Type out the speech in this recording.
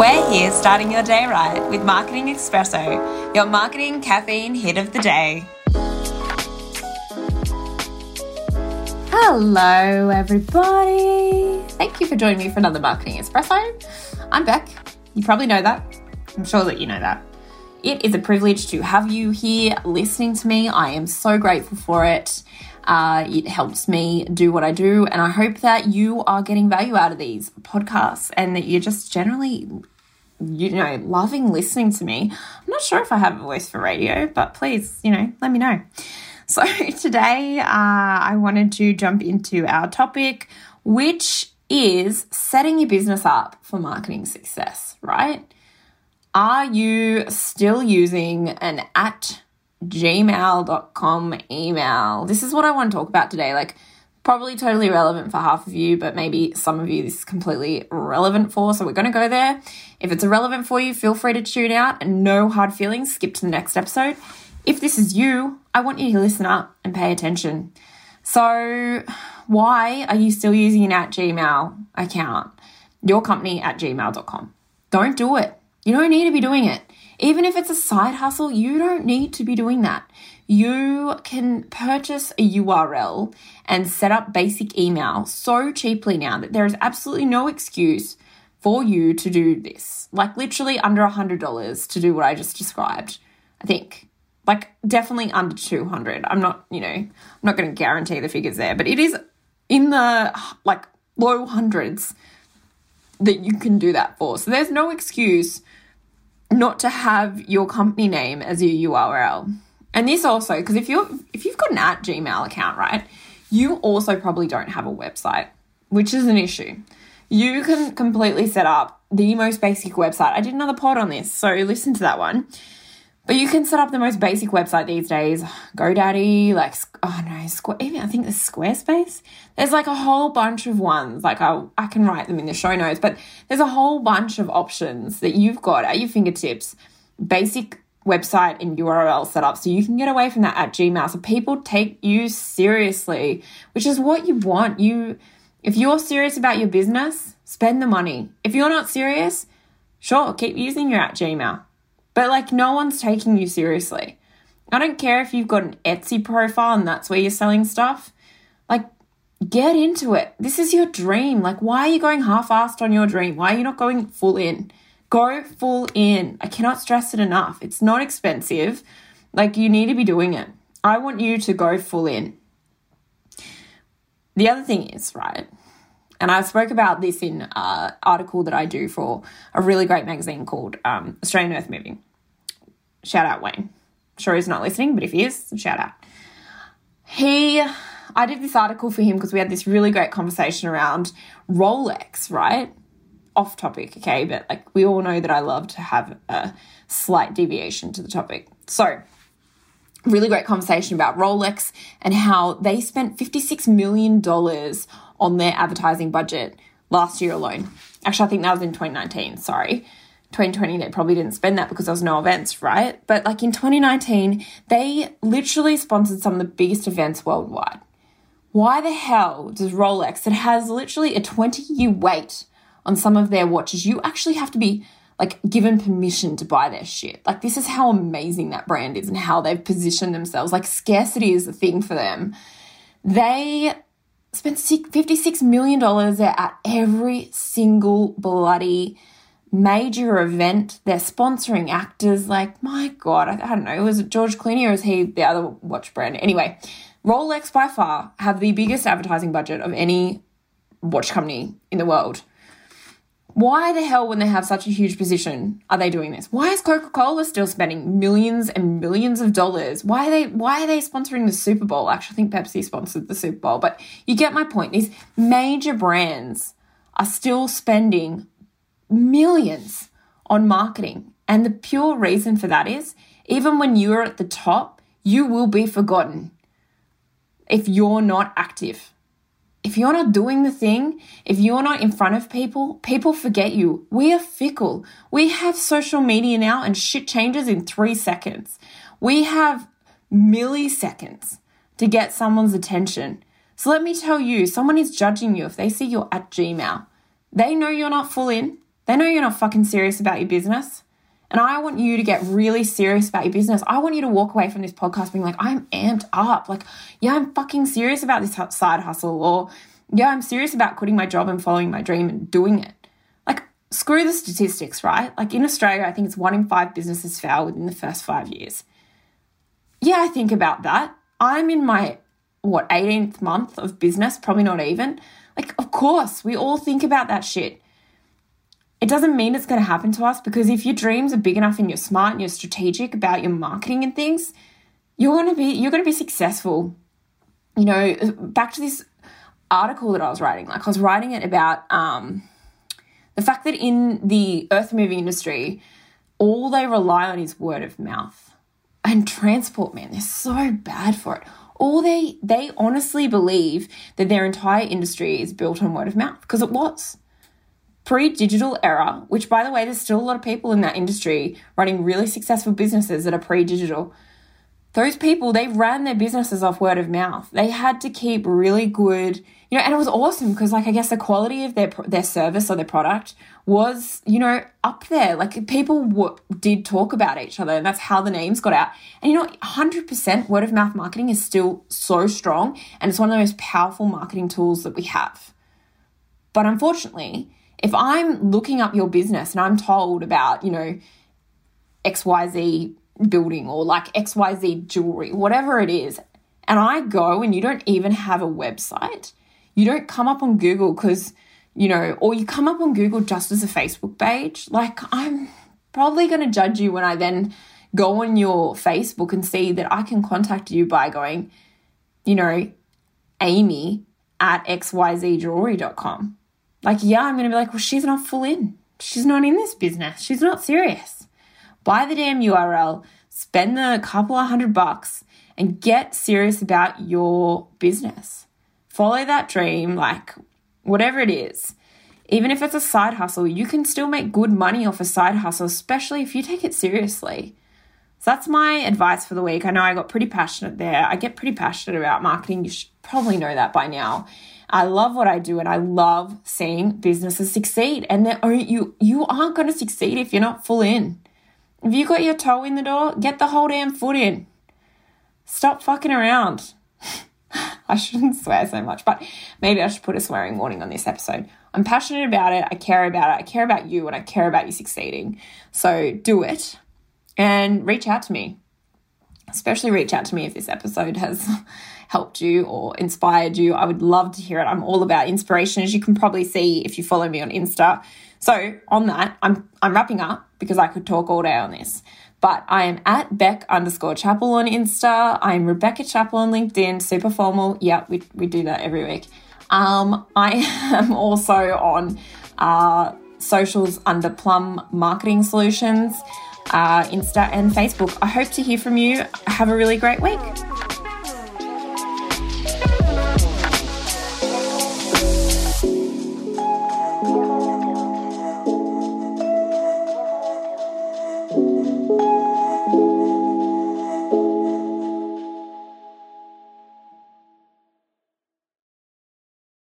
We're here starting your day right with Marketing Espresso, your marketing caffeine hit of the day. Hello, everybody. Thank you for joining me for another Marketing Espresso. I'm Beck. You probably know that. I'm sure that you know that. It is a privilege to have you here listening to me. I am so grateful for it. Uh, it helps me do what I do, and I hope that you are getting value out of these podcasts and that you're just generally, you know, loving listening to me. I'm not sure if I have a voice for radio, but please, you know, let me know. So, today uh, I wanted to jump into our topic, which is setting your business up for marketing success, right? Are you still using an at gmail.com email? This is what I want to talk about today. Like, probably totally relevant for half of you, but maybe some of you this is completely relevant for. So we're going to go there. If it's irrelevant for you, feel free to tune out and no hard feelings. Skip to the next episode. If this is you, I want you to listen up and pay attention. So, why are you still using an at Gmail account? Your company at gmail.com. Don't do it. You don't need to be doing it. Even if it's a side hustle, you don't need to be doing that. You can purchase a URL and set up basic email so cheaply now that there is absolutely no excuse for you to do this. Like literally under a $100 to do what I just described. I think like definitely under 200 i'm not you know i'm not going to guarantee the figures there but it is in the like low hundreds that you can do that for so there's no excuse not to have your company name as your url and this also because if you're if you've got an at gmail account right you also probably don't have a website which is an issue you can completely set up the most basic website i did another pod on this so listen to that one but you can set up the most basic website these days. GoDaddy, like, oh no, Square, even I think there's Squarespace. There's like a whole bunch of ones. Like, I, I can write them in the show notes, but there's a whole bunch of options that you've got at your fingertips. Basic website and URL set up so you can get away from that at Gmail. So people take you seriously, which is what you want. You, if you're serious about your business, spend the money. If you're not serious, sure, keep using your at Gmail but like, no one's taking you seriously. I don't care if you've got an Etsy profile and that's where you're selling stuff. Like, get into it. This is your dream. Like, why are you going half assed on your dream? Why are you not going full in? Go full in. I cannot stress it enough. It's not expensive. Like, you need to be doing it. I want you to go full in. The other thing is, right, and I spoke about this in an article that I do for a really great magazine called um, Australian Earth Moving. Shout out Wayne. Sure he's not listening, but if he is, shout out. He, I did this article for him because we had this really great conversation around Rolex, right? Off topic, okay, but like we all know that I love to have a slight deviation to the topic. So, really great conversation about Rolex and how they spent $56 million on their advertising budget last year alone. Actually, I think that was in 2019, sorry. 2020, they probably didn't spend that because there was no events, right? But like in 2019, they literally sponsored some of the biggest events worldwide. Why the hell does Rolex, that has literally a 20 year wait on some of their watches, you actually have to be like given permission to buy their shit? Like, this is how amazing that brand is and how they've positioned themselves. Like, scarcity is a thing for them. They spent $56 million at every single bloody major event. They're sponsoring actors. Like, my God, I, I don't know. Was it George Clooney or is he the other watch brand? Anyway, Rolex by far have the biggest advertising budget of any watch company in the world. Why the hell, when they have such a huge position, are they doing this? Why is Coca Cola still spending millions and millions of dollars? Why are they Why are they sponsoring the Super Bowl? I Actually, I think Pepsi sponsored the Super Bowl, but you get my point. These major brands are still spending millions on marketing, and the pure reason for that is even when you're at the top, you will be forgotten if you're not active if you're not doing the thing, if you're not in front of people, people forget you. We are fickle. We have social media now and shit changes in three seconds. We have milliseconds to get someone's attention. So let me tell you, someone is judging you if they see you're at Gmail. They know you're not full in. They know you're not fucking serious about your business. And I want you to get really serious about your business. I want you to walk away from this podcast being like, I'm amped up. Like, yeah, I'm fucking serious about this side hustle. Or, yeah, I'm serious about quitting my job and following my dream and doing it. Like, screw the statistics, right? Like, in Australia, I think it's one in five businesses fail within the first five years. Yeah, I think about that. I'm in my, what, 18th month of business, probably not even. Like, of course, we all think about that shit. It doesn't mean it's going to happen to us because if your dreams are big enough and you're smart and you're strategic about your marketing and things, you're going to be you're going to be successful. You know, back to this article that I was writing. Like I was writing it about um, the fact that in the earth moving industry, all they rely on is word of mouth and transport. Man, they're so bad for it. All they they honestly believe that their entire industry is built on word of mouth because it was pre digital era, which by the way, there's still a lot of people in that industry running really successful businesses that are pre digital. Those people, they ran their businesses off word of mouth. They had to keep really good, you know, and it was awesome because, like, I guess the quality of their their service or their product was, you know, up there. Like, people w- did talk about each other, and that's how the names got out. And you know, 100% word of mouth marketing is still so strong, and it's one of the most powerful marketing tools that we have. But unfortunately, if I'm looking up your business and I'm told about, you know, XYZ building or like XYZ jewelry, whatever it is, and I go and you don't even have a website, you don't come up on Google because, you know, or you come up on Google just as a Facebook page, like I'm probably going to judge you when I then go on your Facebook and see that I can contact you by going, you know, Amy at xyzjewelry.com. Like, yeah, I'm going to be like, well, she's not full in. She's not in this business. She's not serious. Buy the damn URL, spend the couple of hundred bucks, and get serious about your business. Follow that dream, like whatever it is. Even if it's a side hustle, you can still make good money off a side hustle, especially if you take it seriously. So that's my advice for the week. I know I got pretty passionate there. I get pretty passionate about marketing. You should probably know that by now. I love what I do and I love seeing businesses succeed. And you you aren't going to succeed if you're not full in. If you got your toe in the door, get the whole damn foot in. Stop fucking around. I shouldn't swear so much, but maybe I should put a swearing warning on this episode. I'm passionate about it. I care about it. I care about you and I care about you succeeding. So do it and reach out to me. Especially reach out to me if this episode has helped you or inspired you. I would love to hear it. I'm all about inspiration, as you can probably see if you follow me on Insta. So on that, I'm I'm wrapping up because I could talk all day on this. But I am at Beck underscore Chapel on Insta. I'm Rebecca Chapel on LinkedIn. Super formal. Yeah, we, we do that every week. Um, I am also on uh, socials under Plum Marketing Solutions, uh, Insta and Facebook. I hope to hear from you. Have a really great week.